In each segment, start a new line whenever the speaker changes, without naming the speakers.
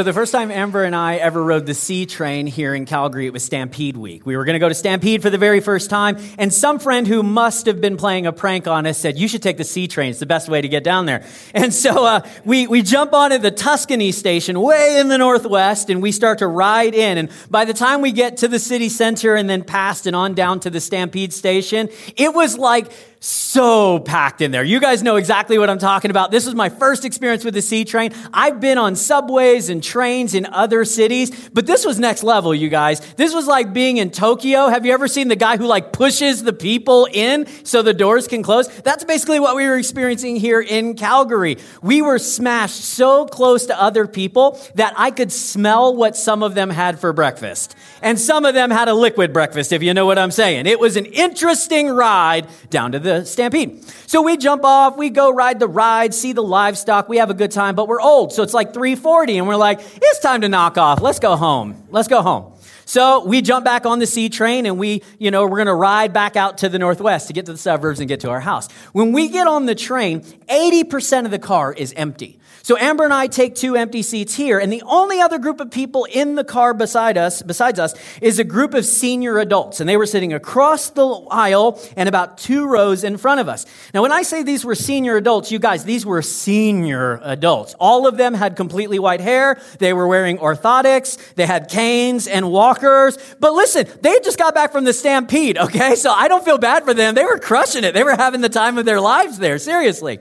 So the first time Amber and I ever rode the C train here in Calgary, it was Stampede Week. We were going to go to Stampede for the very first time, and some friend who must have been playing a prank on us said, "You should take the C train. It's the best way to get down there." And so uh, we we jump on at the Tuscany station, way in the northwest, and we start to ride in. And by the time we get to the city center and then past and on down to the Stampede station, it was like so packed in there. You guys know exactly what I'm talking about. This was my first experience with the C train. I've been on subways and trains in other cities, but this was next level, you guys. This was like being in Tokyo. Have you ever seen the guy who like pushes the people in so the doors can close? That's basically what we were experiencing here in Calgary. We were smashed so close to other people that I could smell what some of them had for breakfast. And some of them had a liquid breakfast, if you know what I'm saying. It was an interesting ride down to the the stampede. So we jump off, we go ride the ride, see the livestock, we have a good time, but we're old. So it's like 340 and we're like, it's time to knock off. Let's go home. Let's go home. So we jump back on the C train and we, you know, we're going to ride back out to the northwest to get to the suburbs and get to our house. When we get on the train, 80% of the car is empty. So Amber and I take two empty seats here, and the only other group of people in the car beside us, besides us, is a group of senior adults, and they were sitting across the aisle and about two rows in front of us. Now, when I say these were senior adults, you guys, these were senior adults. All of them had completely white hair. They were wearing orthotics. They had canes and walkers. But listen, they just got back from the stampede. Okay, so I don't feel bad for them. They were crushing it. They were having the time of their lives there. Seriously.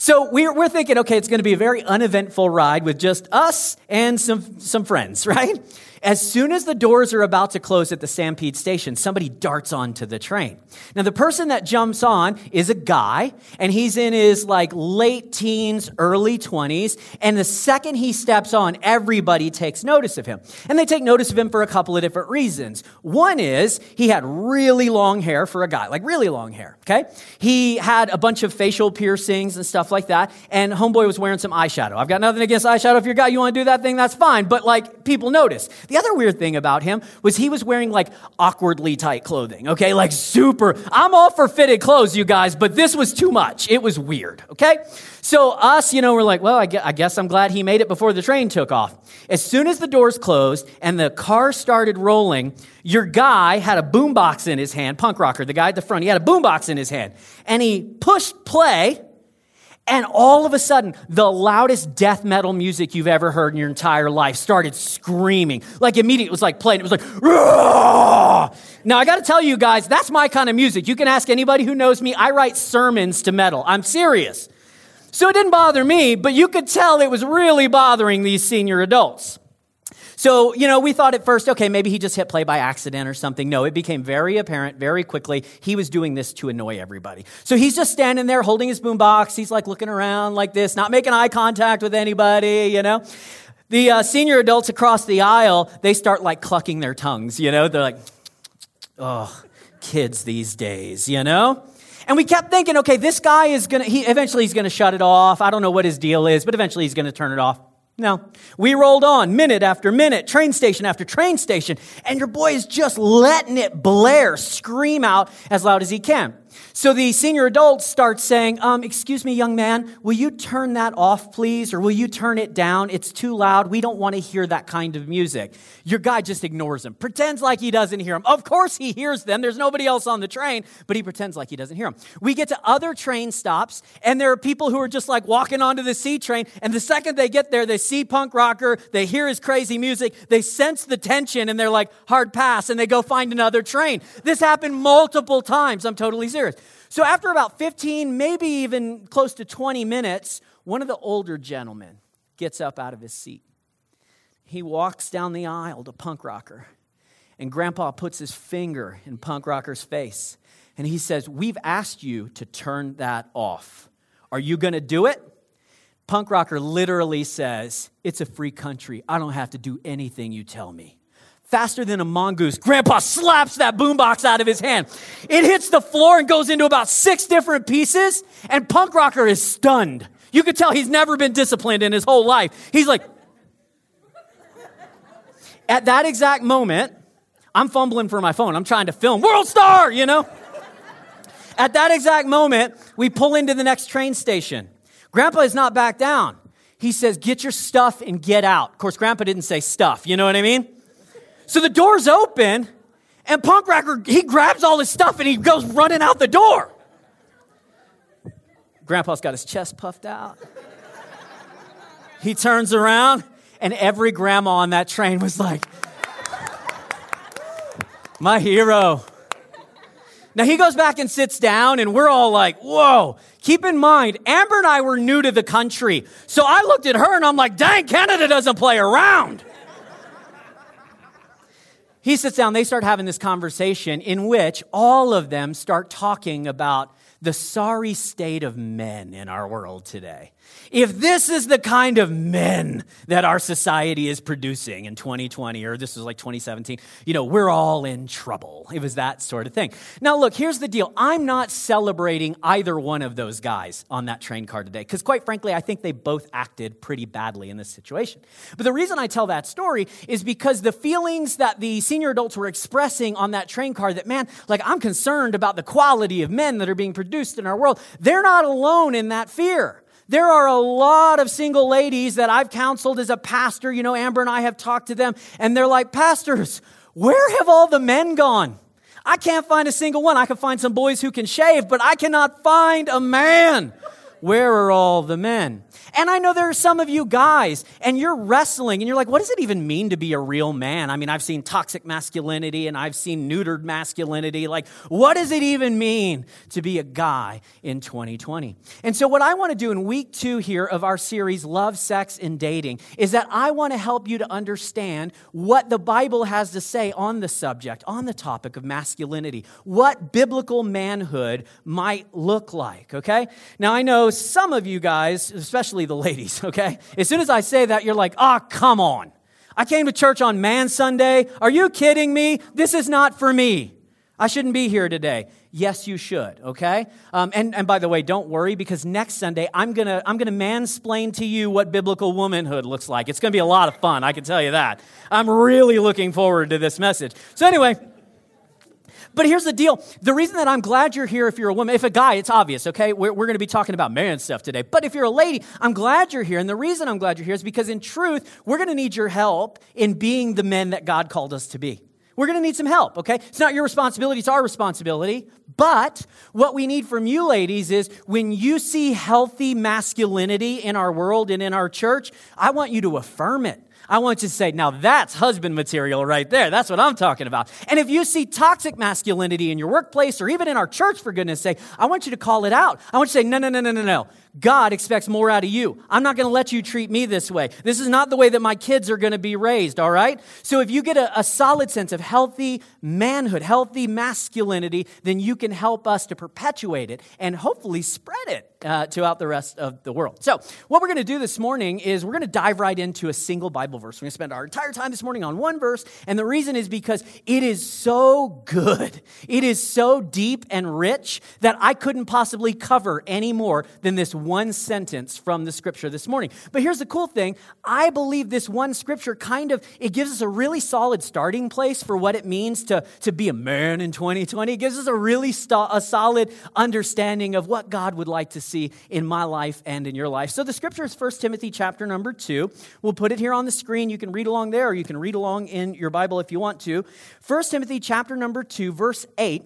So we're, we're thinking, okay, it's going to be a very uneventful ride with just us and some, some friends, right? As soon as the doors are about to close at the Stampede station, somebody darts onto the train. Now, the person that jumps on is a guy, and he's in his like late teens, early 20s. And the second he steps on, everybody takes notice of him. And they take notice of him for a couple of different reasons. One is he had really long hair for a guy, like really long hair, okay? He had a bunch of facial piercings and stuff like that. And Homeboy was wearing some eyeshadow. I've got nothing against eyeshadow. If you're a guy, you want to do that thing, that's fine. But like, people notice. The other weird thing about him was he was wearing like awkwardly tight clothing, okay? Like super. I'm all for fitted clothes, you guys, but this was too much. It was weird, okay? So us, you know, we're like, well, I guess I'm glad he made it before the train took off. As soon as the doors closed and the car started rolling, your guy had a boombox in his hand, punk rocker, the guy at the front, he had a boombox in his hand. And he pushed play and all of a sudden, the loudest death metal music you've ever heard in your entire life started screaming. Like immediately, it was like playing. It was like, now I got to tell you guys, that's my kind of music. You can ask anybody who knows me. I write sermons to metal. I'm serious. So it didn't bother me, but you could tell it was really bothering these senior adults. So, you know, we thought at first, okay, maybe he just hit play by accident or something. No, it became very apparent very quickly he was doing this to annoy everybody. So he's just standing there holding his boombox. He's like looking around like this, not making eye contact with anybody, you know. The uh, senior adults across the aisle, they start like clucking their tongues, you know. They're like, oh, kids these days, you know. And we kept thinking, okay, this guy is gonna, he, eventually he's gonna shut it off. I don't know what his deal is, but eventually he's gonna turn it off. No. We rolled on minute after minute, train station after train station, and your boy is just letting it blare, scream out as loud as he can. So the senior adult starts saying, um, Excuse me, young man, will you turn that off, please? Or will you turn it down? It's too loud. We don't want to hear that kind of music. Your guy just ignores him, pretends like he doesn't hear him. Of course, he hears them. There's nobody else on the train, but he pretends like he doesn't hear them. We get to other train stops, and there are people who are just like walking onto the C train, and the second they get there, they see punk rocker, they hear his crazy music, they sense the tension, and they're like, hard pass, and they go find another train. This happened multiple times. I'm totally serious. So after about 15, maybe even close to 20 minutes, one of the older gentlemen gets up out of his seat. He walks down the aisle to punk rocker, and grandpa puts his finger in punk rocker's face, and he says, We've asked you to turn that off. Are you going to do it? Punk rocker literally says, It's a free country. I don't have to do anything you tell me faster than a mongoose. Grandpa slaps that boombox out of his hand. It hits the floor and goes into about six different pieces, and punk rocker is stunned. You could tell he's never been disciplined in his whole life. He's like, at that exact moment, I'm fumbling for my phone. I'm trying to film World Star, you know? At that exact moment, we pull into the next train station. Grandpa is not back down. he says, Get your stuff and get out. Of course, Grandpa didn't say stuff, you know what I mean? So the door's open, and Punk Rocker, he grabs all his stuff and he goes running out the door. Grandpa's got his chest puffed out. He turns around, and every grandma on that train was like, My hero. Now he goes back and sits down, and we're all like, whoa. Keep in mind, Amber and I were new to the country. So I looked at her and I'm like, dang, Canada doesn't play around. He sits down, they start having this conversation in which all of them start talking about the sorry state of men in our world today. If this is the kind of men that our society is producing in 2020, or this was like 2017, you know, we're all in trouble. It was that sort of thing. Now, look, here's the deal. I'm not celebrating either one of those guys on that train car today, because quite frankly, I think they both acted pretty badly in this situation. But the reason I tell that story is because the feelings that the senior adults were expressing on that train car that, man, like I'm concerned about the quality of men that are being produced in our world, they're not alone in that fear. There are a lot of single ladies that I've counseled as a pastor. You know, Amber and I have talked to them, and they're like, Pastors, where have all the men gone? I can't find a single one. I can find some boys who can shave, but I cannot find a man. Where are all the men? And I know there are some of you guys, and you're wrestling, and you're like, what does it even mean to be a real man? I mean, I've seen toxic masculinity and I've seen neutered masculinity. Like, what does it even mean to be a guy in 2020? And so, what I want to do in week two here of our series, Love, Sex, and Dating, is that I want to help you to understand what the Bible has to say on the subject, on the topic of masculinity, what biblical manhood might look like, okay? Now, I know some of you guys, especially the ladies, okay? As soon as I say that, you're like, ah, oh, come on. I came to church on Man Sunday. Are you kidding me? This is not for me. I shouldn't be here today. Yes, you should, okay? Um, and, and by the way, don't worry because next Sunday I'm gonna, I'm gonna mansplain to you what biblical womanhood looks like. It's gonna be a lot of fun, I can tell you that. I'm really looking forward to this message. So, anyway, but here's the deal the reason that I'm glad you're here if you're a woman, if a guy, it's obvious, okay? We're, we're going to be talking about man stuff today. But if you're a lady, I'm glad you're here. And the reason I'm glad you're here is because in truth, we're going to need your help in being the men that God called us to be. We're going to need some help, okay? It's not your responsibility, it's our responsibility. But what we need from you ladies is when you see healthy masculinity in our world and in our church, I want you to affirm it. I want you to say, now that's husband material right there. That's what I'm talking about. And if you see toxic masculinity in your workplace or even in our church, for goodness sake, I want you to call it out. I want you to say, no, no, no, no, no, no. God expects more out of you. I'm not going to let you treat me this way. This is not the way that my kids are going to be raised, all right? So if you get a, a, solid sense of healthy manhood, healthy masculinity, then you can help us to perpetuate it and hopefully spread it uh, throughout the rest of the world. So, what we're going to do this morning is we're going to dive right into a single Bible verse. We're going to spend our entire time this morning on one verse, and the reason is because it is so good. It is so deep and rich that I couldn't possibly cover any more than this one sentence from the scripture this morning. But here's the cool thing I believe this one scripture kind of it gives us a really solid starting place for what it means to, to be a man in 2020. It gives us a really a solid understanding of what God would like to see in my life and in your life. So the scripture is 1 Timothy chapter number 2. We'll put it here on the screen. You can read along there or you can read along in your Bible if you want to. 1 Timothy chapter number 2 verse 8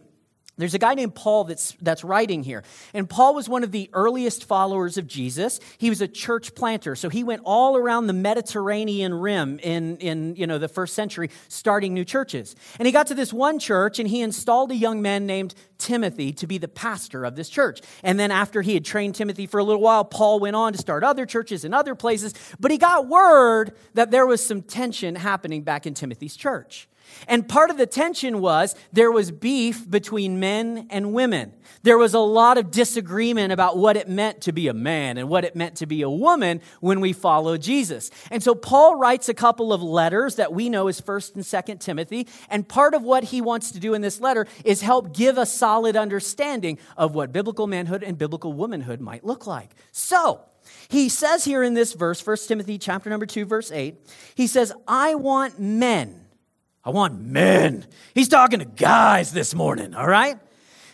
there's a guy named Paul that's, that's writing here. And Paul was one of the earliest followers of Jesus. He was a church planter. So he went all around the Mediterranean rim in, in you know, the first century, starting new churches. And he got to this one church and he installed a young man named Timothy to be the pastor of this church. And then after he had trained Timothy for a little while, Paul went on to start other churches in other places. But he got word that there was some tension happening back in Timothy's church. And part of the tension was there was beef between men and women. There was a lot of disagreement about what it meant to be a man and what it meant to be a woman when we follow Jesus. And so Paul writes a couple of letters that we know as 1st and 2nd Timothy, and part of what he wants to do in this letter is help give a solid understanding of what biblical manhood and biblical womanhood might look like. So, he says here in this verse, 1 Timothy chapter number 2 verse 8, he says, "I want men I want men. He's talking to guys this morning, all right?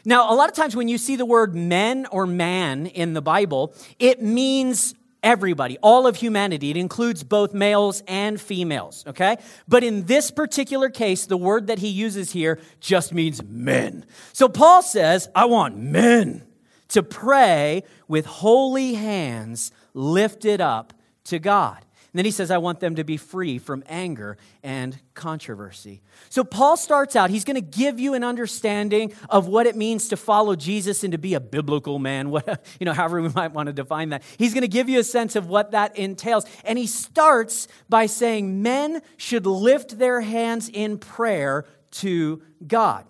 Now, a lot of times when you see the word men or man in the Bible, it means everybody, all of humanity. It includes both males and females, okay? But in this particular case, the word that he uses here just means men. So Paul says, I want men to pray with holy hands lifted up to God. And then he says, I want them to be free from anger and controversy. So Paul starts out, he's going to give you an understanding of what it means to follow Jesus and to be a biblical man, what, you know, however we might want to define that. He's going to give you a sense of what that entails. And he starts by saying men should lift their hands in prayer to God.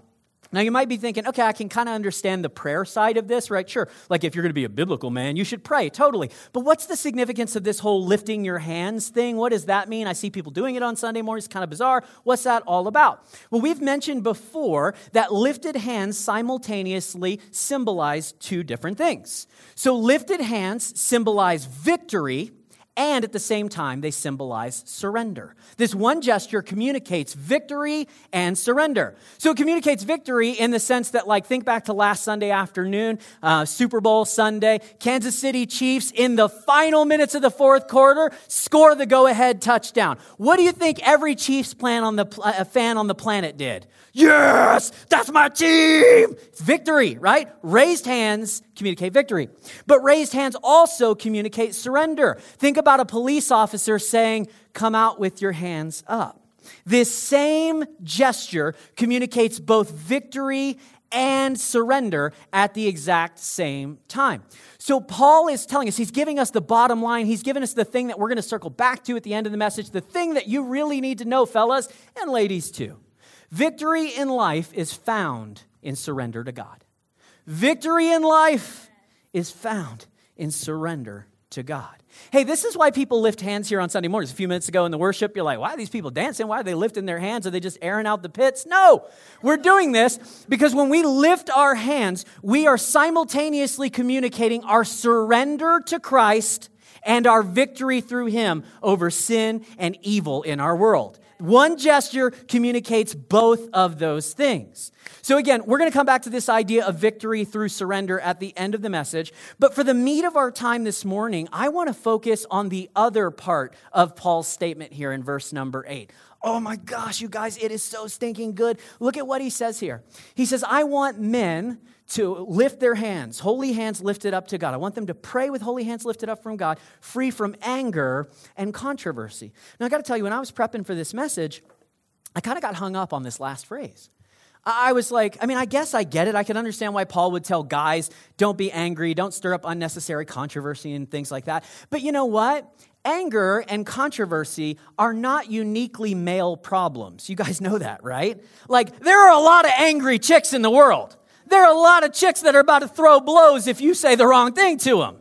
Now, you might be thinking, okay, I can kind of understand the prayer side of this, right? Sure. Like if you're going to be a biblical man, you should pray, totally. But what's the significance of this whole lifting your hands thing? What does that mean? I see people doing it on Sunday mornings, kind of bizarre. What's that all about? Well, we've mentioned before that lifted hands simultaneously symbolize two different things. So, lifted hands symbolize victory and at the same time, they symbolize surrender. This one gesture communicates victory and surrender. So it communicates victory in the sense that, like, think back to last Sunday afternoon, uh, Super Bowl Sunday, Kansas City Chiefs in the final minutes of the fourth quarter score the go ahead touchdown. What do you think every Chiefs plan on the, uh, fan on the planet did? Yes, that's my team. It's victory, right? Raised hands communicate victory. But raised hands also communicate surrender. Think about a police officer saying, Come out with your hands up. This same gesture communicates both victory and surrender at the exact same time. So, Paul is telling us, he's giving us the bottom line. He's giving us the thing that we're going to circle back to at the end of the message, the thing that you really need to know, fellas and ladies, too. Victory in life is found in surrender to God. Victory in life is found in surrender to God. Hey, this is why people lift hands here on Sunday mornings. A few minutes ago in the worship, you're like, why are these people dancing? Why are they lifting their hands? Are they just airing out the pits? No, we're doing this because when we lift our hands, we are simultaneously communicating our surrender to Christ and our victory through Him over sin and evil in our world. One gesture communicates both of those things. So, again, we're going to come back to this idea of victory through surrender at the end of the message. But for the meat of our time this morning, I want to focus on the other part of Paul's statement here in verse number eight. Oh my gosh, you guys, it is so stinking good. Look at what he says here. He says, I want men to lift their hands, holy hands lifted up to God. I want them to pray with holy hands lifted up from God, free from anger and controversy. Now, I got to tell you, when I was prepping for this message, I kind of got hung up on this last phrase. I was like, I mean, I guess I get it. I can understand why Paul would tell guys, don't be angry, don't stir up unnecessary controversy and things like that. But you know what? Anger and controversy are not uniquely male problems. You guys know that, right? Like, there are a lot of angry chicks in the world. There are a lot of chicks that are about to throw blows if you say the wrong thing to them.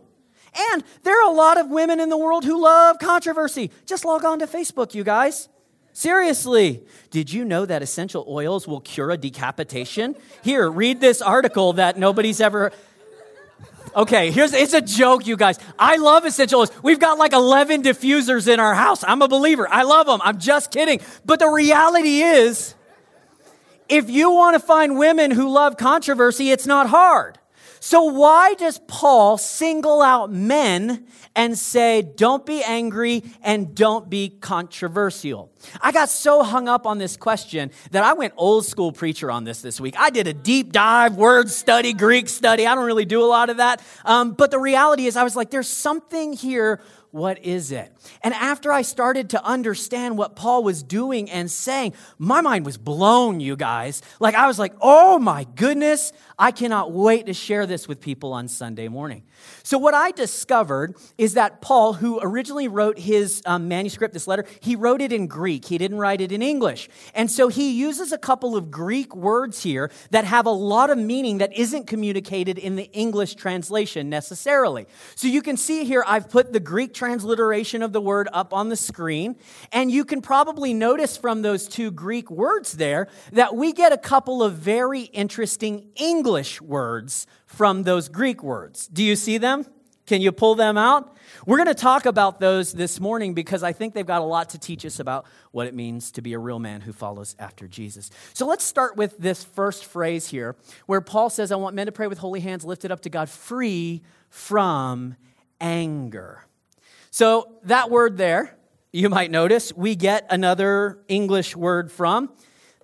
And there are a lot of women in the world who love controversy. Just log on to Facebook, you guys. Seriously, did you know that essential oils will cure a decapitation? Here, read this article that nobody's ever. Okay, here's it's a joke, you guys. I love essential oils. We've got like 11 diffusers in our house. I'm a believer. I love them. I'm just kidding. But the reality is, if you want to find women who love controversy, it's not hard. So, why does Paul single out men and say, don't be angry and don't be controversial? I got so hung up on this question that I went old school preacher on this this week. I did a deep dive, word study, Greek study. I don't really do a lot of that. Um, but the reality is, I was like, there's something here what is it? And after I started to understand what Paul was doing and saying, my mind was blown, you guys. Like, I was like, oh my goodness, I cannot wait to share this with people on Sunday morning. So, what I discovered is that Paul, who originally wrote his um, manuscript, this letter, he wrote it in Greek. He didn't write it in English. And so he uses a couple of Greek words here that have a lot of meaning that isn't communicated in the English translation necessarily. So, you can see here, I've put the Greek transliteration of the word up on the screen. And you can probably notice from those two Greek words there that we get a couple of very interesting English words from those Greek words. Do you see them? Can you pull them out? We're going to talk about those this morning because I think they've got a lot to teach us about what it means to be a real man who follows after Jesus. So let's start with this first phrase here where Paul says, I want men to pray with holy hands lifted up to God, free from anger. So, that word there, you might notice, we get another English word from.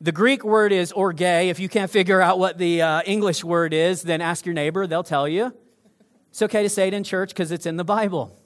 The Greek word is orge. If you can't figure out what the uh, English word is, then ask your neighbor, they'll tell you. It's okay to say it in church because it's in the Bible.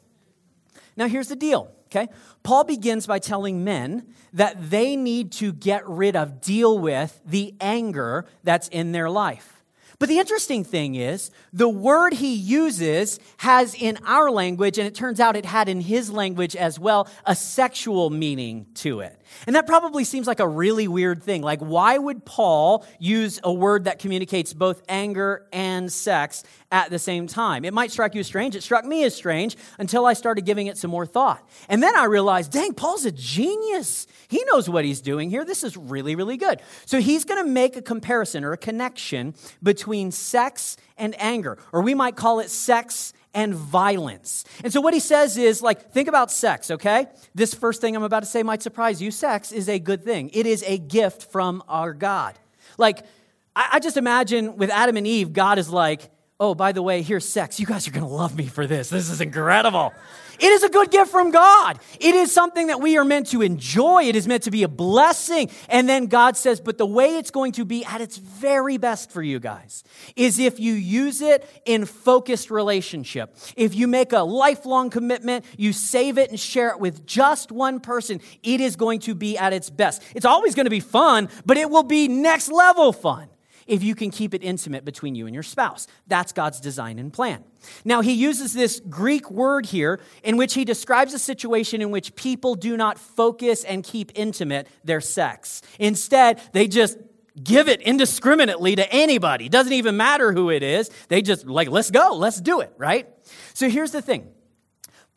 Now, here's the deal, okay? Paul begins by telling men that they need to get rid of, deal with the anger that's in their life. But the interesting thing is, the word he uses has in our language, and it turns out it had in his language as well, a sexual meaning to it. And that probably seems like a really weird thing. Like, why would Paul use a word that communicates both anger and sex at the same time? It might strike you as strange. It struck me as strange until I started giving it some more thought. And then I realized, dang, Paul's a genius. He knows what he's doing here. This is really, really good. So he's going to make a comparison or a connection between sex and anger, or we might call it sex and violence. And so what he says is like, think about sex, okay? This first thing I'm about to say might surprise you. Sex is a good thing, it is a gift from our God. Like, I, just imagine with Adam and Eve, God is like, oh, by the way, here's sex. You guys are going to love me for this. This is incredible. It is a good gift from God. It is something that we are meant to enjoy. It is meant to be a blessing. And then God says, but the way it's going to be at its very best for you guys is if you use it in focused relationship. If you make a lifelong commitment, you save it and share it with just one person, it is going to be at its best. It's always going to be fun, but it will be next level fun if you can keep it intimate between you and your spouse. That's God's design and plan. Now, he uses this Greek word here in which he describes a situation in which people do not focus and keep intimate their sex. Instead, they just give it indiscriminately to anybody. Doesn't even matter who it is. They just like, let's go, let's do it, right? So here's the thing.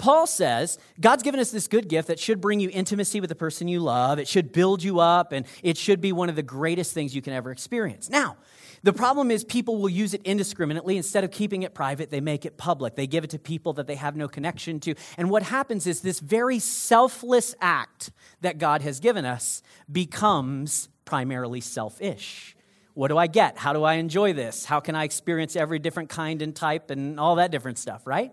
Paul says God's given us this good gift that should bring you intimacy with the person you love. It should build you up, and it should be one of the greatest things you can ever experience. Now, the problem is people will use it indiscriminately. Instead of keeping it private, they make it public. They give it to people that they have no connection to. And what happens is this very selfless act that God has given us becomes primarily selfish. What do I get? How do I enjoy this? How can I experience every different kind and type and all that different stuff, right?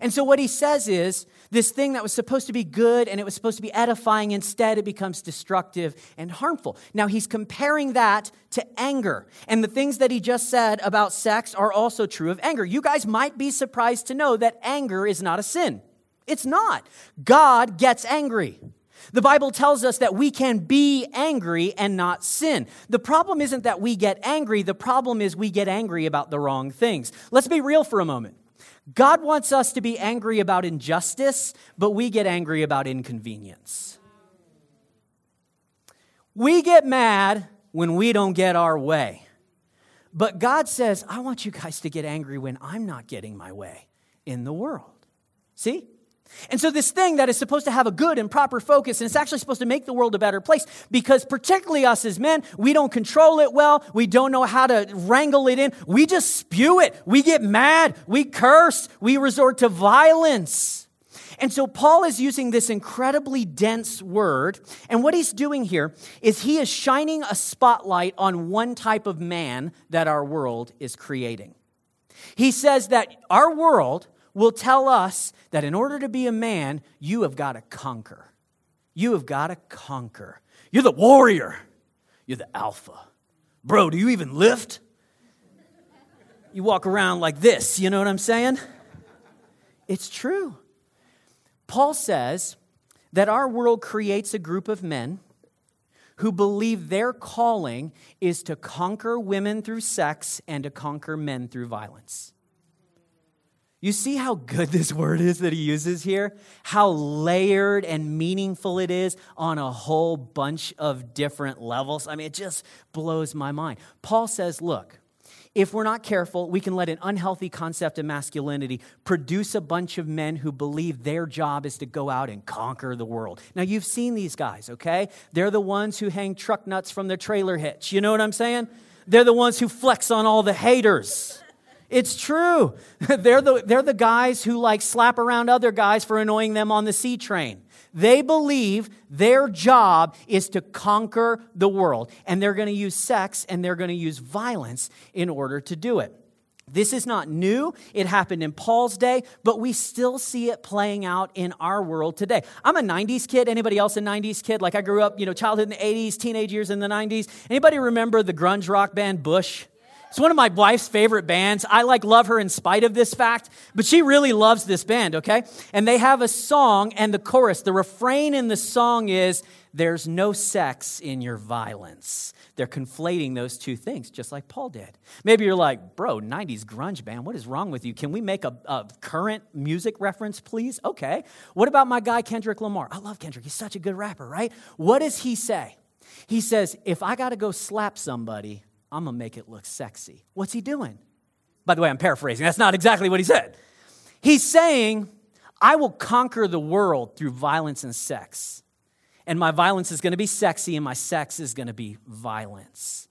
And so what he says is this thing that was supposed to be good and it was supposed to be edifying, instead it becomes destructive and harmful. Now he's comparing that to anger. And the things that he just said about sex are also true of anger. You guys might be surprised to know that anger is not a sin. It's not. God gets angry. The Bible tells us that we can be angry and not sin. The problem isn't that we get angry, the problem is we get angry about the wrong things. Let's be real for a moment. God wants us to be angry about injustice, but we get angry about inconvenience. We get mad when we don't get our way. But God says, I want you guys to get angry when I'm not getting my way in the world. See? And so, this thing that is supposed to have a good and proper focus, and it's actually supposed to make the world a better place because, particularly us as men, we don't control it well. We don't know how to wrangle it in. We just spew it. We get mad. We curse. We resort to violence. And so, Paul is using this incredibly dense word. And what he's doing here is he is shining a spotlight on one type of man that our world is creating. He says that our world will tell us that in order to be a man, you have got to conquer. You have got to conquer. You're the warrior, you're the alpha. Bro, do you even lift? You walk around like this, you know what I'm saying? It's true. Paul says that our world creates a group of men who believe their calling is to conquer women through sex and to conquer men through violence. You see how good this word is that he uses here? How layered and meaningful it is on a whole bunch of different levels. I mean, it just blows my mind. Paul says, look, if we're not careful, we can let an unhealthy concept of masculinity produce a bunch of men who believe their job is to go out and conquer the world. Now, you've seen these guys, okay? They're the ones who hang truck nuts from their trailer hitch. You know what I'm saying? They're the ones who flex on all the haters. It's true. they're, the, they're the guys who like slap around other guys for annoying them on the C train. They believe their job is to conquer the world, and they're going to use sex and they're going to use violence in order to do it. This is not new. It happened in Paul's day, but we still see it playing out in our world today. I'm a 90s kid. Anybody else a 90s kid? Like I grew up, you know, childhood in the 80s, teenage years in the 90s. Anybody remember the grunge rock band Bush? It's one of my wife's favorite bands. I like love her in spite of this fact, but she really loves this band, okay? And they have a song and the chorus, the refrain in the song is there's no sex in your violence. They're conflating those two things, just like Paul did. Maybe you're like, bro, 90s grunge band, what is wrong with you? Can we make a, a current music reference, please? Okay. What about my guy, Kendrick Lamar? I love Kendrick. He's such a good rapper, right? What does he say? He says, if I got to go slap somebody, I'm going to make it look sexy. What's he doing? By the way, I'm paraphrasing. That's not exactly what he said. He's saying, I will conquer the world through violence and sex. And my violence is going to be sexy, and my sex is going to be violence.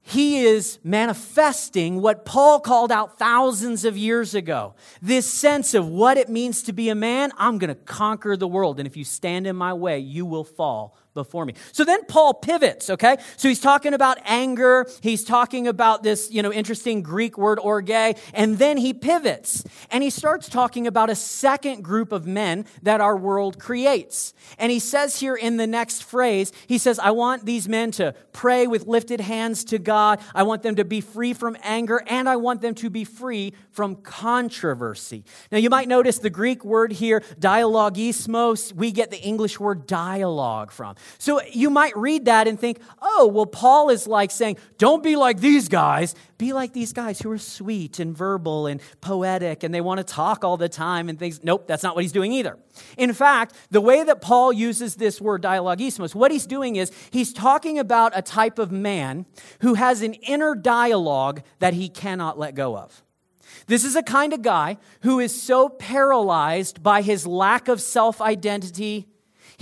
He is manifesting what Paul called out thousands of years ago this sense of what it means to be a man. I'm going to conquer the world. And if you stand in my way, you will fall before me. So then Paul pivots, okay? So he's talking about anger, he's talking about this, you know, interesting Greek word orge, and then he pivots and he starts talking about a second group of men that our world creates. And he says here in the next phrase, he says, I want these men to pray with lifted hands to God. I want them to be free from anger and I want them to be free from controversy. Now you might notice the Greek word here, dialogismos, we get the English word dialogue from. So you might read that and think, oh, well, Paul is like saying, don't be like these guys. Be like these guys who are sweet and verbal and poetic and they want to talk all the time and things. Nope, that's not what he's doing either. In fact, the way that Paul uses this word dialogismos, what he's doing is he's talking about a type of man who has an inner dialogue that he cannot let go of. This is a kind of guy who is so paralyzed by his lack of self identity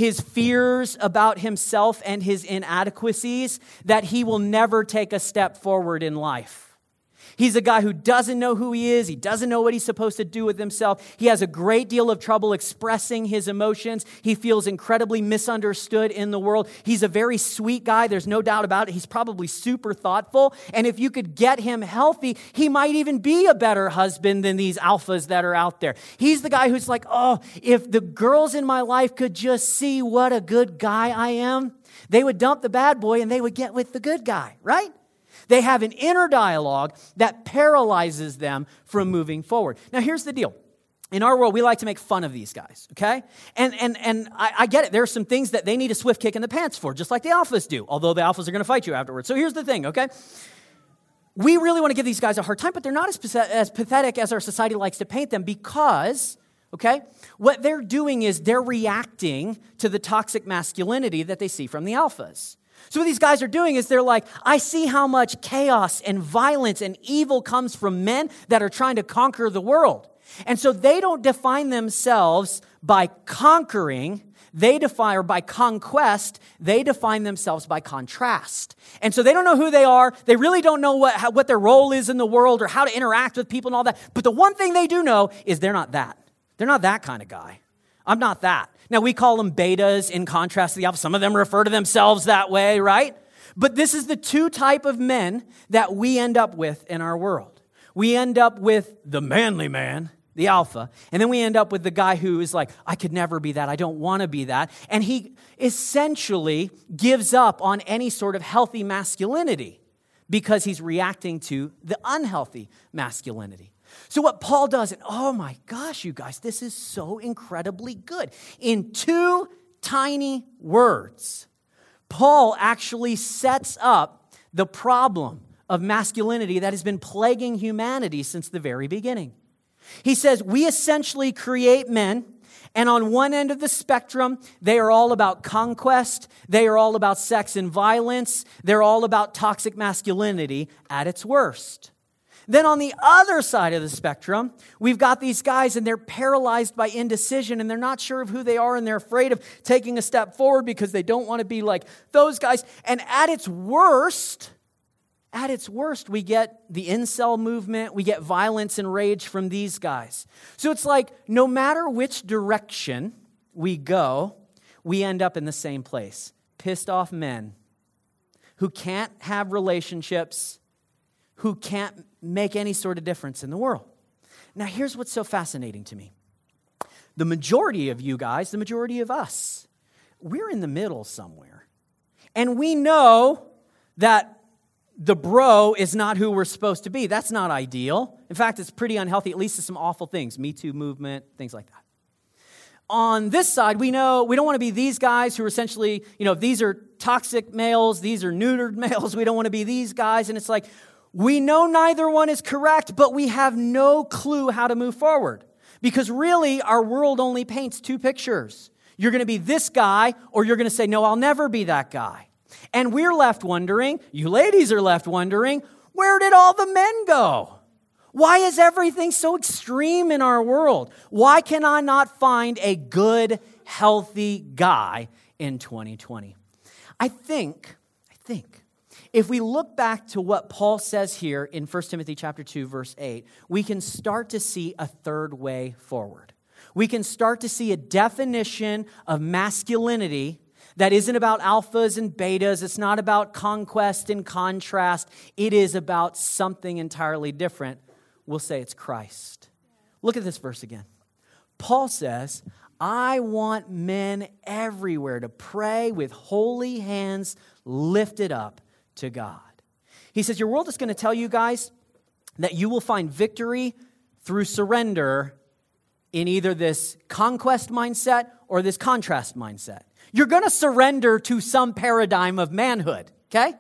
his fears about himself and his inadequacies that he will never take a step forward in life. He's a guy who doesn't know who he is. He doesn't know what he's supposed to do with himself. He has a great deal of trouble expressing his emotions. He feels incredibly misunderstood in the world. He's a very sweet guy. There's no doubt about it. He's probably super thoughtful. And if you could get him healthy, he might even be a better husband than these alphas that are out there. He's the guy who's like, oh, if the girls in my life could just see what a good guy I am, they would dump the bad boy and they would get with the good guy, right? They have an inner dialogue that paralyzes them from moving forward. Now, here's the deal. In our world, we like to make fun of these guys, okay? And, and, and I, I get it. There are some things that they need a swift kick in the pants for, just like the alphas do, although the alphas are going to fight you afterwards. So here's the thing, okay? We really want to give these guys a hard time, but they're not as, as pathetic as our society likes to paint them because okay? What they're doing is they're reacting to the toxic masculinity that they see from the alphas. So, what these guys are doing is they're like, I see how much chaos and violence and evil comes from men that are trying to conquer the world. And so they don't define themselves by conquering, they define, or by conquest, they define themselves by contrast. And so they don't know who they are. They really don't know what, how, what their role is in the world or how to interact with people and all that. But the one thing they do know is they're not that. They're not that kind of guy. I'm not that. Now, we call them betas in contrast to the alpha. Some of them refer to themselves that way, right? But this is the two type of men that we end up with in our world. We end up with the manly man, the alpha, and then we end up with the guy who is like, I could never be that. I don't want to be that. And he essentially gives up on any sort of healthy masculinity because he's reacting to the unhealthy masculinity. So, what Paul does, and oh my gosh, you guys, this is so incredibly good. In two tiny words, Paul actually sets up the problem of masculinity that has been plaguing humanity since the very beginning. He says, We essentially create men, and on one end of the spectrum, they are all about conquest, they are all about sex and violence, they're all about toxic masculinity at its worst. Then on the other side of the spectrum, we've got these guys and they're paralyzed by indecision and they're not sure of who they are and they're afraid of taking a step forward because they don't want to be like those guys. And at its worst, at its worst, we get the incel movement, we get violence and rage from these guys. So it's like no matter which direction we go, we end up in the same place pissed off men who can't have relationships who can't make any sort of difference in the world. Now, here's what's so fascinating to me the majority of you guys, the majority of us, we're in the middle somewhere. And we know that the bro is not who we're supposed to be. That's not ideal. In fact, it's pretty unhealthy, at least to some awful things Me Too movement, things like that. On this side, we know we don't want to be these guys who are essentially, you know, these are toxic males, these are neutered males. We don't want to be these guys. And it's like, we know neither one is correct, but we have no clue how to move forward. Because really, our world only paints two pictures. You're going to be this guy, or you're going to say, No, I'll never be that guy. And we're left wondering, you ladies are left wondering, where did all the men go? Why is everything so extreme in our world? Why can I not find a good, healthy guy in 2020? I think, I think, if we look back to what Paul says here in 1 Timothy chapter 2 verse 8, we can start to see a third way forward. We can start to see a definition of masculinity that isn't about alphas and betas. It's not about conquest and contrast. It is about something entirely different. We'll say it's Christ. Look at this verse again. Paul says, I want men everywhere to pray with holy hands lifted up to God. He says, Your world is going to tell you guys that you will find victory through surrender in either this conquest mindset or this contrast mindset. You're going to surrender to some paradigm of manhood, okay?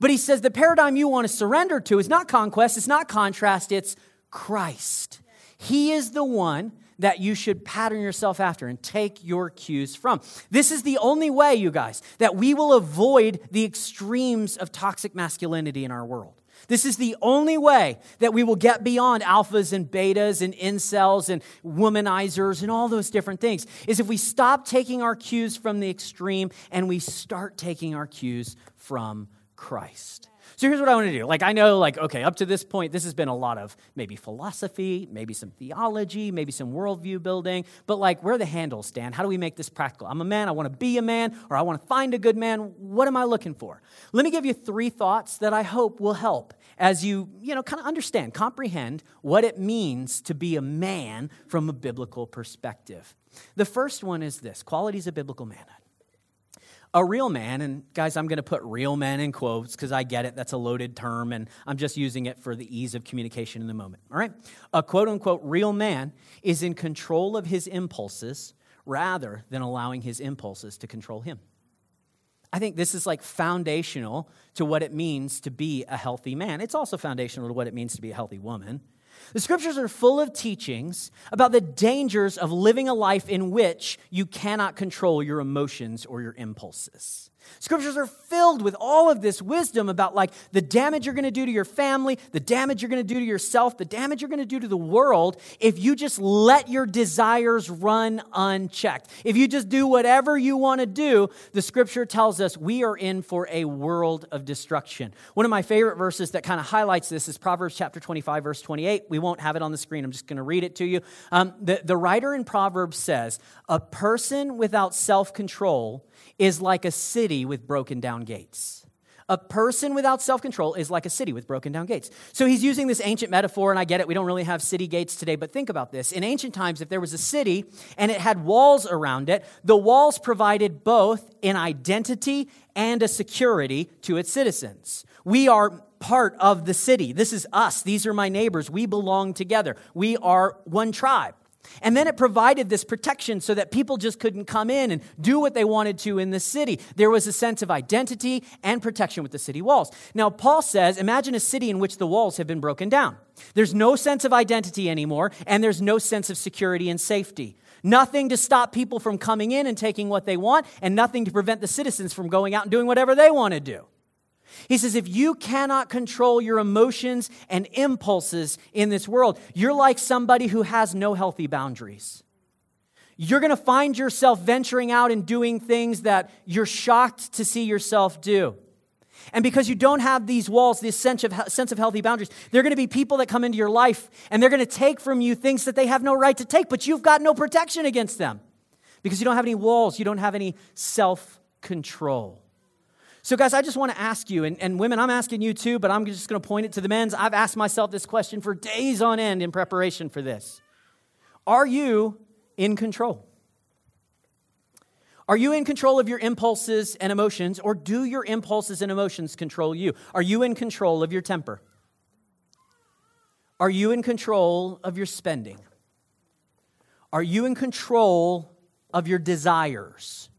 But he says the paradigm you want to surrender to is not conquest, it's not contrast, it's Christ. He is the one that you should pattern yourself after and take your cues from. This is the only way, you guys, that we will avoid the extremes of toxic masculinity in our world. This is the only way that we will get beyond alphas and betas and incels and womanizers and all those different things is if we stop taking our cues from the extreme and we start taking our cues from Christ. So here's what I want to do. Like, I know, like, okay, up to this point, this has been a lot of maybe philosophy, maybe some theology, maybe some worldview building, but like, where the handles stand? How do we make this practical? I'm a man, I want to be a man, or I want to find a good man. What am I looking for? Let me give you three thoughts that I hope will help as you, you know, kind of understand, comprehend what it means to be a man from a biblical perspective. The first one is this qualities of biblical manhood. A real man, and guys, I'm going to put real men in quotes because I get it. That's a loaded term, and I'm just using it for the ease of communication in the moment. All right? A quote unquote real man is in control of his impulses rather than allowing his impulses to control him. I think this is like foundational to what it means to be a healthy man. It's also foundational to what it means to be a healthy woman. The scriptures are full of teachings about the dangers of living a life in which you cannot control your emotions or your impulses. Scriptures are filled with all of this wisdom about like the damage you're going to do to your family, the damage you're going to do to yourself, the damage you're going to do to the world if you just let your desires run unchecked. If you just do whatever you want to do, the scripture tells us we are in for a world of destruction. One of my favorite verses that kind of highlights this is Proverbs chapter 25, verse 28. We won't have it on the screen. I'm just going to read it to you. Um, the, the writer in Proverbs says, A person without self control is like a city with broken down gates. A person without self control is like a city with broken down gates. So he's using this ancient metaphor, and I get it, we don't really have city gates today, but think about this. In ancient times, if there was a city and it had walls around it, the walls provided both an identity and a security to its citizens. We are part of the city. This is us. These are my neighbors. We belong together. We are one tribe. And then it provided this protection so that people just couldn't come in and do what they wanted to in the city. There was a sense of identity and protection with the city walls. Now, Paul says imagine a city in which the walls have been broken down. There's no sense of identity anymore, and there's no sense of security and safety. Nothing to stop people from coming in and taking what they want, and nothing to prevent the citizens from going out and doing whatever they want to do. He says, if you cannot control your emotions and impulses in this world, you're like somebody who has no healthy boundaries. You're going to find yourself venturing out and doing things that you're shocked to see yourself do. And because you don't have these walls, this sense of, sense of healthy boundaries, there are going to be people that come into your life and they're going to take from you things that they have no right to take, but you've got no protection against them because you don't have any walls, you don't have any self control. So, guys, I just want to ask you, and, and women, I'm asking you too, but I'm just going to point it to the men's. I've asked myself this question for days on end in preparation for this. Are you in control? Are you in control of your impulses and emotions, or do your impulses and emotions control you? Are you in control of your temper? Are you in control of your spending? Are you in control of your desires?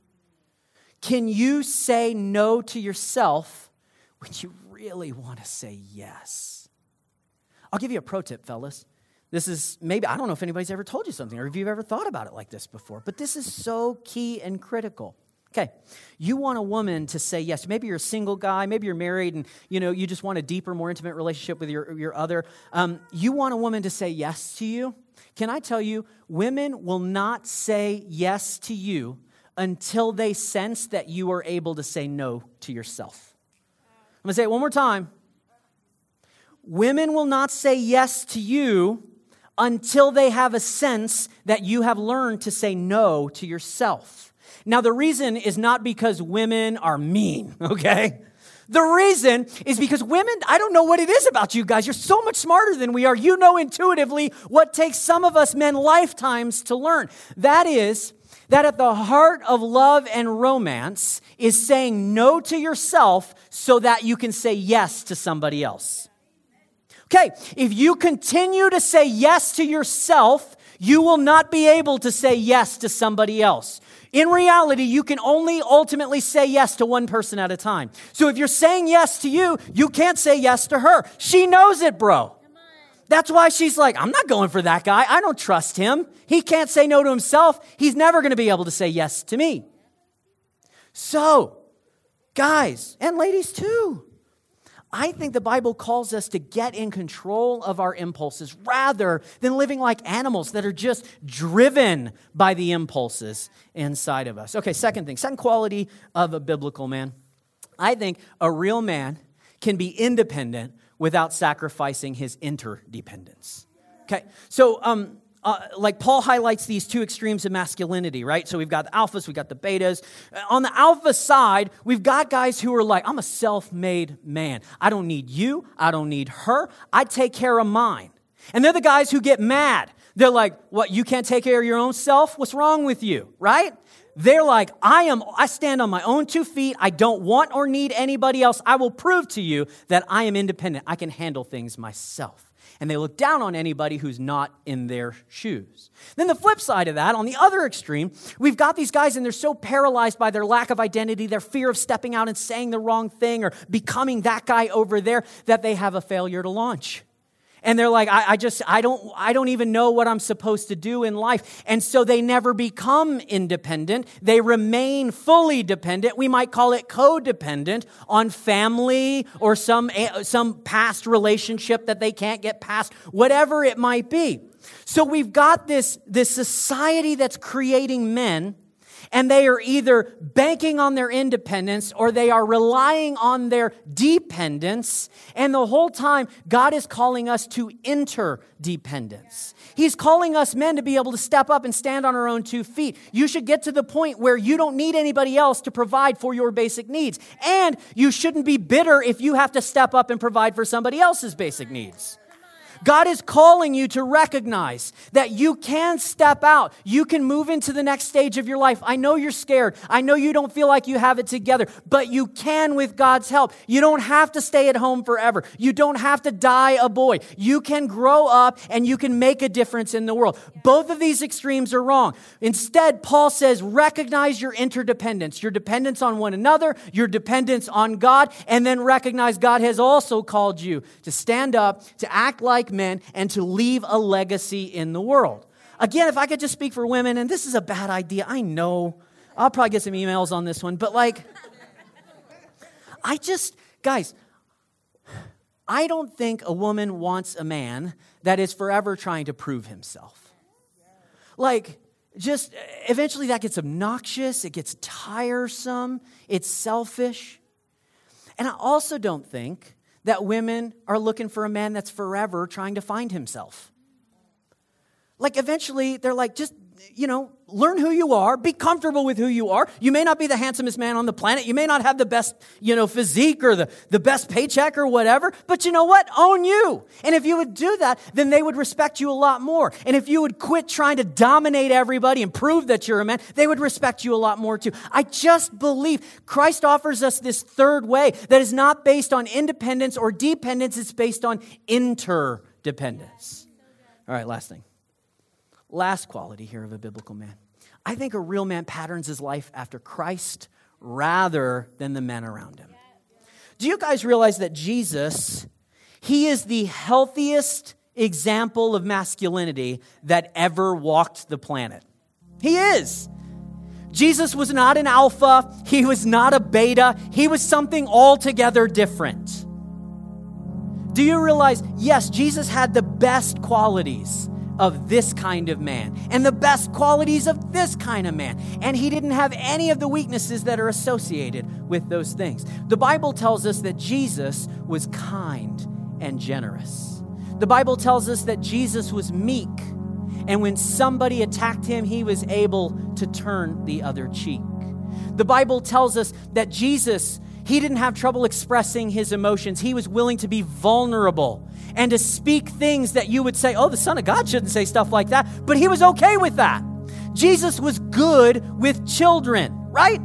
Can you say no to yourself when you really want to say yes? I'll give you a pro tip, fellas. This is maybe, I don't know if anybody's ever told you something or if you've ever thought about it like this before, but this is so key and critical. Okay, you want a woman to say yes. Maybe you're a single guy, maybe you're married and you know you just want a deeper, more intimate relationship with your, your other. Um, you want a woman to say yes to you. Can I tell you, women will not say yes to you until they sense that you are able to say no to yourself. I'm gonna say it one more time. Women will not say yes to you until they have a sense that you have learned to say no to yourself. Now, the reason is not because women are mean, okay? The reason is because women, I don't know what it is about you guys. You're so much smarter than we are. You know intuitively what takes some of us men lifetimes to learn. That is, that at the heart of love and romance is saying no to yourself so that you can say yes to somebody else. Okay, if you continue to say yes to yourself, you will not be able to say yes to somebody else. In reality, you can only ultimately say yes to one person at a time. So if you're saying yes to you, you can't say yes to her. She knows it, bro. That's why she's like, I'm not going for that guy. I don't trust him. He can't say no to himself. He's never going to be able to say yes to me. So, guys and ladies too, I think the Bible calls us to get in control of our impulses rather than living like animals that are just driven by the impulses inside of us. Okay, second thing, second quality of a biblical man. I think a real man can be independent without sacrificing his interdependence. Okay, so um, uh, like Paul highlights these two extremes of masculinity, right? So we've got the alphas, we've got the betas. Uh, on the alpha side, we've got guys who are like, I'm a self made man. I don't need you. I don't need her. I take care of mine. And they're the guys who get mad. They're like, What, you can't take care of your own self? What's wrong with you, right? They're like, I am, I stand on my own two feet. I don't want or need anybody else. I will prove to you that I am independent. I can handle things myself and they look down on anybody who's not in their shoes. Then the flip side of that, on the other extreme, we've got these guys and they're so paralyzed by their lack of identity, their fear of stepping out and saying the wrong thing or becoming that guy over there, that they have a failure to launch and they're like I, I, just i don't i don't even know what i'm supposed to do in life. And so they never become independent. They remain fully dependent. We might call it codependent on family or some eh, some past relationship that they can't get past whatever it might be. So we've got this this society that's creating men and they are either banking on their independence or they are relying on their dependence. And the whole time, God is calling us to interdependence. He's calling us men to be able to step up and stand on our own two feet. You should get to the point where you don't need anybody else to provide for your basic needs. And you shouldn't be bitter if you have to step up and provide for somebody else's basic needs. God is calling you to recognize that you can step out. You can move into the next stage of your life. I know you're scared. I know you don't feel like you have it together, but you can with God's help. You don't have to stay at home forever. You don't have to die a boy. You can grow up and you can make a difference in the world. Both of these extremes are wrong. Instead, Paul says, recognize your interdependence, your dependence on one another, your dependence on God, and then recognize God has also called you to stand up, to act like men and to leave a legacy in the world. Again, if I could just speak for women, and this is a bad idea, I know. I'll probably get some emails on this one, but like, I just, guys, I don't think a woman wants a man that is forever trying to prove himself. Like, just eventually that gets obnoxious, it gets tiresome, it's selfish. And I also don't think that women are looking for a man that's forever trying to find himself. Like eventually they're like, just you know, learn who you are, be comfortable with who you are. You may not be the handsomest man on the planet. You may not have the best, you know, physique or the, the best paycheck or whatever, but you know what? Own you. And if you would do that, then they would respect you a lot more. And if you would quit trying to dominate everybody and prove that you're a man, they would respect you a lot more too. I just believe Christ offers us this third way that is not based on independence or dependence, it's based on interdependence. All right, last thing. Last quality here of a biblical man. I think a real man patterns his life after Christ rather than the men around him. Do you guys realize that Jesus, he is the healthiest example of masculinity that ever walked the planet? He is. Jesus was not an alpha, he was not a beta, he was something altogether different. Do you realize, yes, Jesus had the best qualities of this kind of man and the best qualities of this kind of man. And he didn't have any of the weaknesses that are associated with those things. The Bible tells us that Jesus was kind and generous. The Bible tells us that Jesus was meek. And when somebody attacked him, he was able to turn the other cheek. The Bible tells us that Jesus he didn't have trouble expressing his emotions. He was willing to be vulnerable and to speak things that you would say, oh, the Son of God shouldn't say stuff like that. But he was okay with that. Jesus was good with children, right?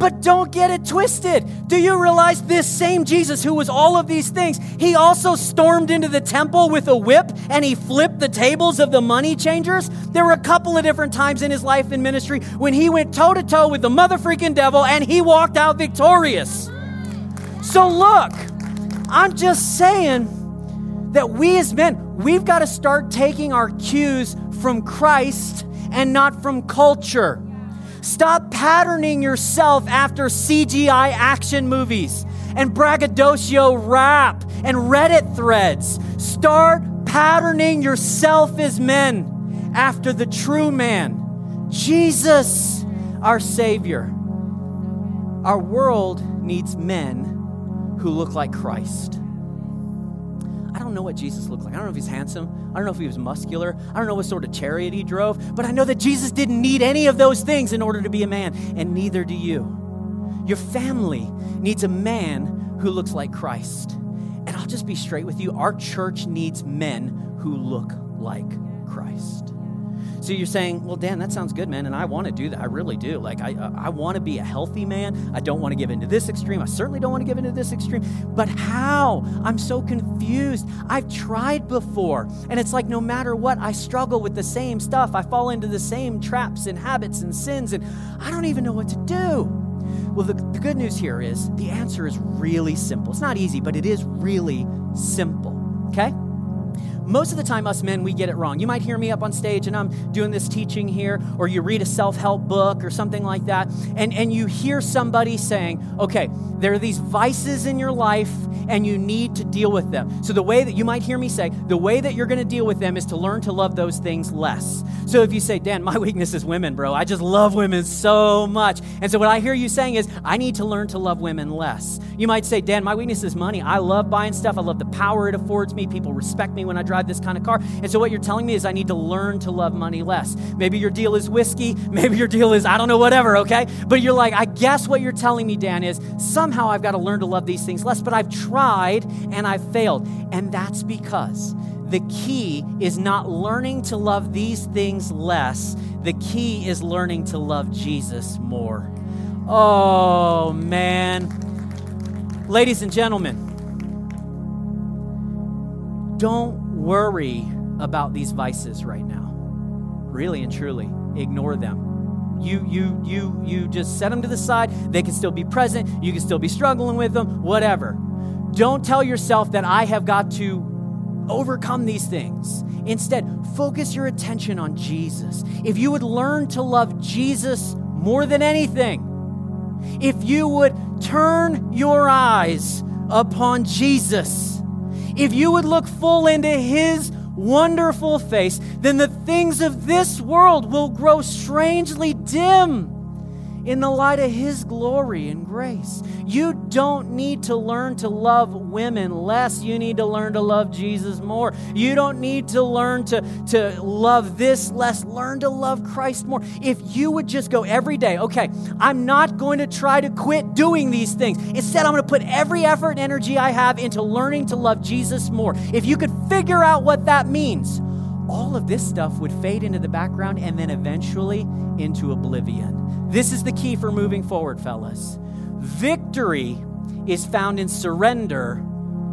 But don't get it twisted. Do you realize this same Jesus who was all of these things, he also stormed into the temple with a whip and he flipped the tables of the money changers? There were a couple of different times in his life and ministry when he went toe to toe with the mother freaking devil and he walked out victorious. So look, I'm just saying that we as men, we've got to start taking our cues from Christ and not from culture. Stop patterning yourself after CGI action movies and braggadocio rap and Reddit threads. Start patterning yourself as men after the true man, Jesus, our Savior. Our world needs men who look like Christ. I don't know what Jesus looked like. I don't know if he's handsome. I don't know if he was muscular. I don't know what sort of chariot he drove, but I know that Jesus didn't need any of those things in order to be a man, and neither do you. Your family needs a man who looks like Christ. And I'll just be straight with you our church needs men who look like Christ. So you're saying, well, Dan, that sounds good, man, and I want to do that. I really do. Like, I, uh, I want to be a healthy man. I don't want to give into this extreme. I certainly don't want to give into this extreme. But how? I'm so confused. I've tried before, and it's like no matter what, I struggle with the same stuff. I fall into the same traps and habits and sins, and I don't even know what to do. Well, the, the good news here is the answer is really simple. It's not easy, but it is really simple, okay? Most of the time, us men, we get it wrong. You might hear me up on stage and I'm doing this teaching here, or you read a self help book or something like that, and, and you hear somebody saying, okay, there are these vices in your life and you need to deal with them. So, the way that you might hear me say, the way that you're going to deal with them is to learn to love those things less. So, if you say, Dan, my weakness is women, bro, I just love women so much. And so, what I hear you saying is, I need to learn to love women less. You might say, Dan, my weakness is money. I love buying stuff, I love the power it affords me. People respect me when I drive this kind of car. And so, what you're telling me is, I need to learn to love money less. Maybe your deal is whiskey, maybe your deal is, I don't know, whatever, okay? But you're like, I guess what you're telling me, Dan, is somehow I've got to learn to love these things less, but I've tried and I've failed. And that's because the key is not learning to love these things less, the key is learning to love Jesus more. Oh, man. Ladies and gentlemen, don't worry about these vices right now. Really and truly, ignore them you you you you just set them to the side they can still be present you can still be struggling with them whatever don't tell yourself that I have got to overcome these things. Instead, focus your attention on Jesus. If you would learn to love Jesus more than anything, if you would turn your eyes upon Jesus, if you would look full into his wonderful face, then the things of this world will grow strangely dim in the light of His glory and grace. You don't need to learn to love women less. You need to learn to love Jesus more. You don't need to learn to, to love this less. Learn to love Christ more. If you would just go every day, okay, I'm not going to try to quit doing these things. Instead, I'm going to put every effort and energy I have into learning to love Jesus more. If you could figure out what that means, all of this stuff would fade into the background and then eventually into oblivion. This is the key for moving forward, fellas. Victory is found in surrender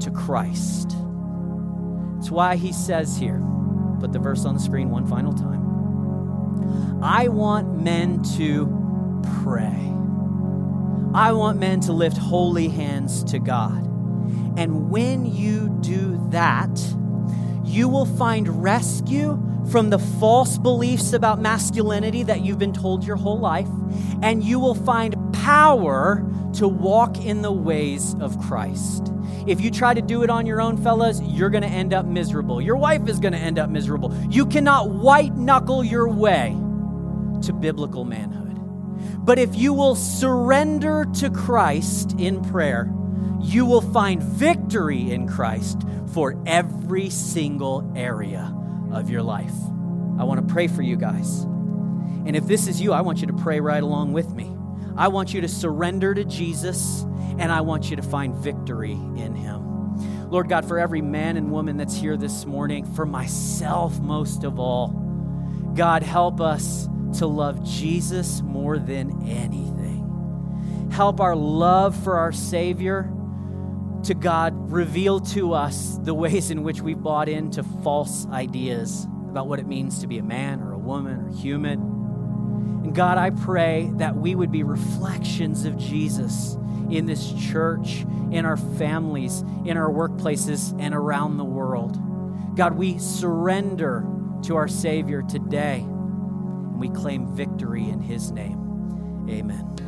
to Christ. It's why he says here, put the verse on the screen one final time. I want men to pray. I want men to lift holy hands to God. And when you do that, you will find rescue from the false beliefs about masculinity that you've been told your whole life, and you will find power to walk in the ways of Christ. If you try to do it on your own, fellas, you're going to end up miserable. Your wife is going to end up miserable. You cannot white knuckle your way to biblical manhood. But if you will surrender to Christ in prayer, you will find victory in Christ for every single area of your life. I want to pray for you guys. And if this is you, I want you to pray right along with me. I want you to surrender to Jesus, and I want you to find victory in Him. Lord God, for every man and woman that's here this morning, for myself most of all, God, help us to love Jesus more than anything. Help our love for our Savior to God reveal to us the ways in which we've bought into false ideas about what it means to be a man or a woman or human. And God, I pray that we would be reflections of Jesus in this church, in our families, in our workplaces, and around the world. God, we surrender to our Savior today and we claim victory in His name. Amen.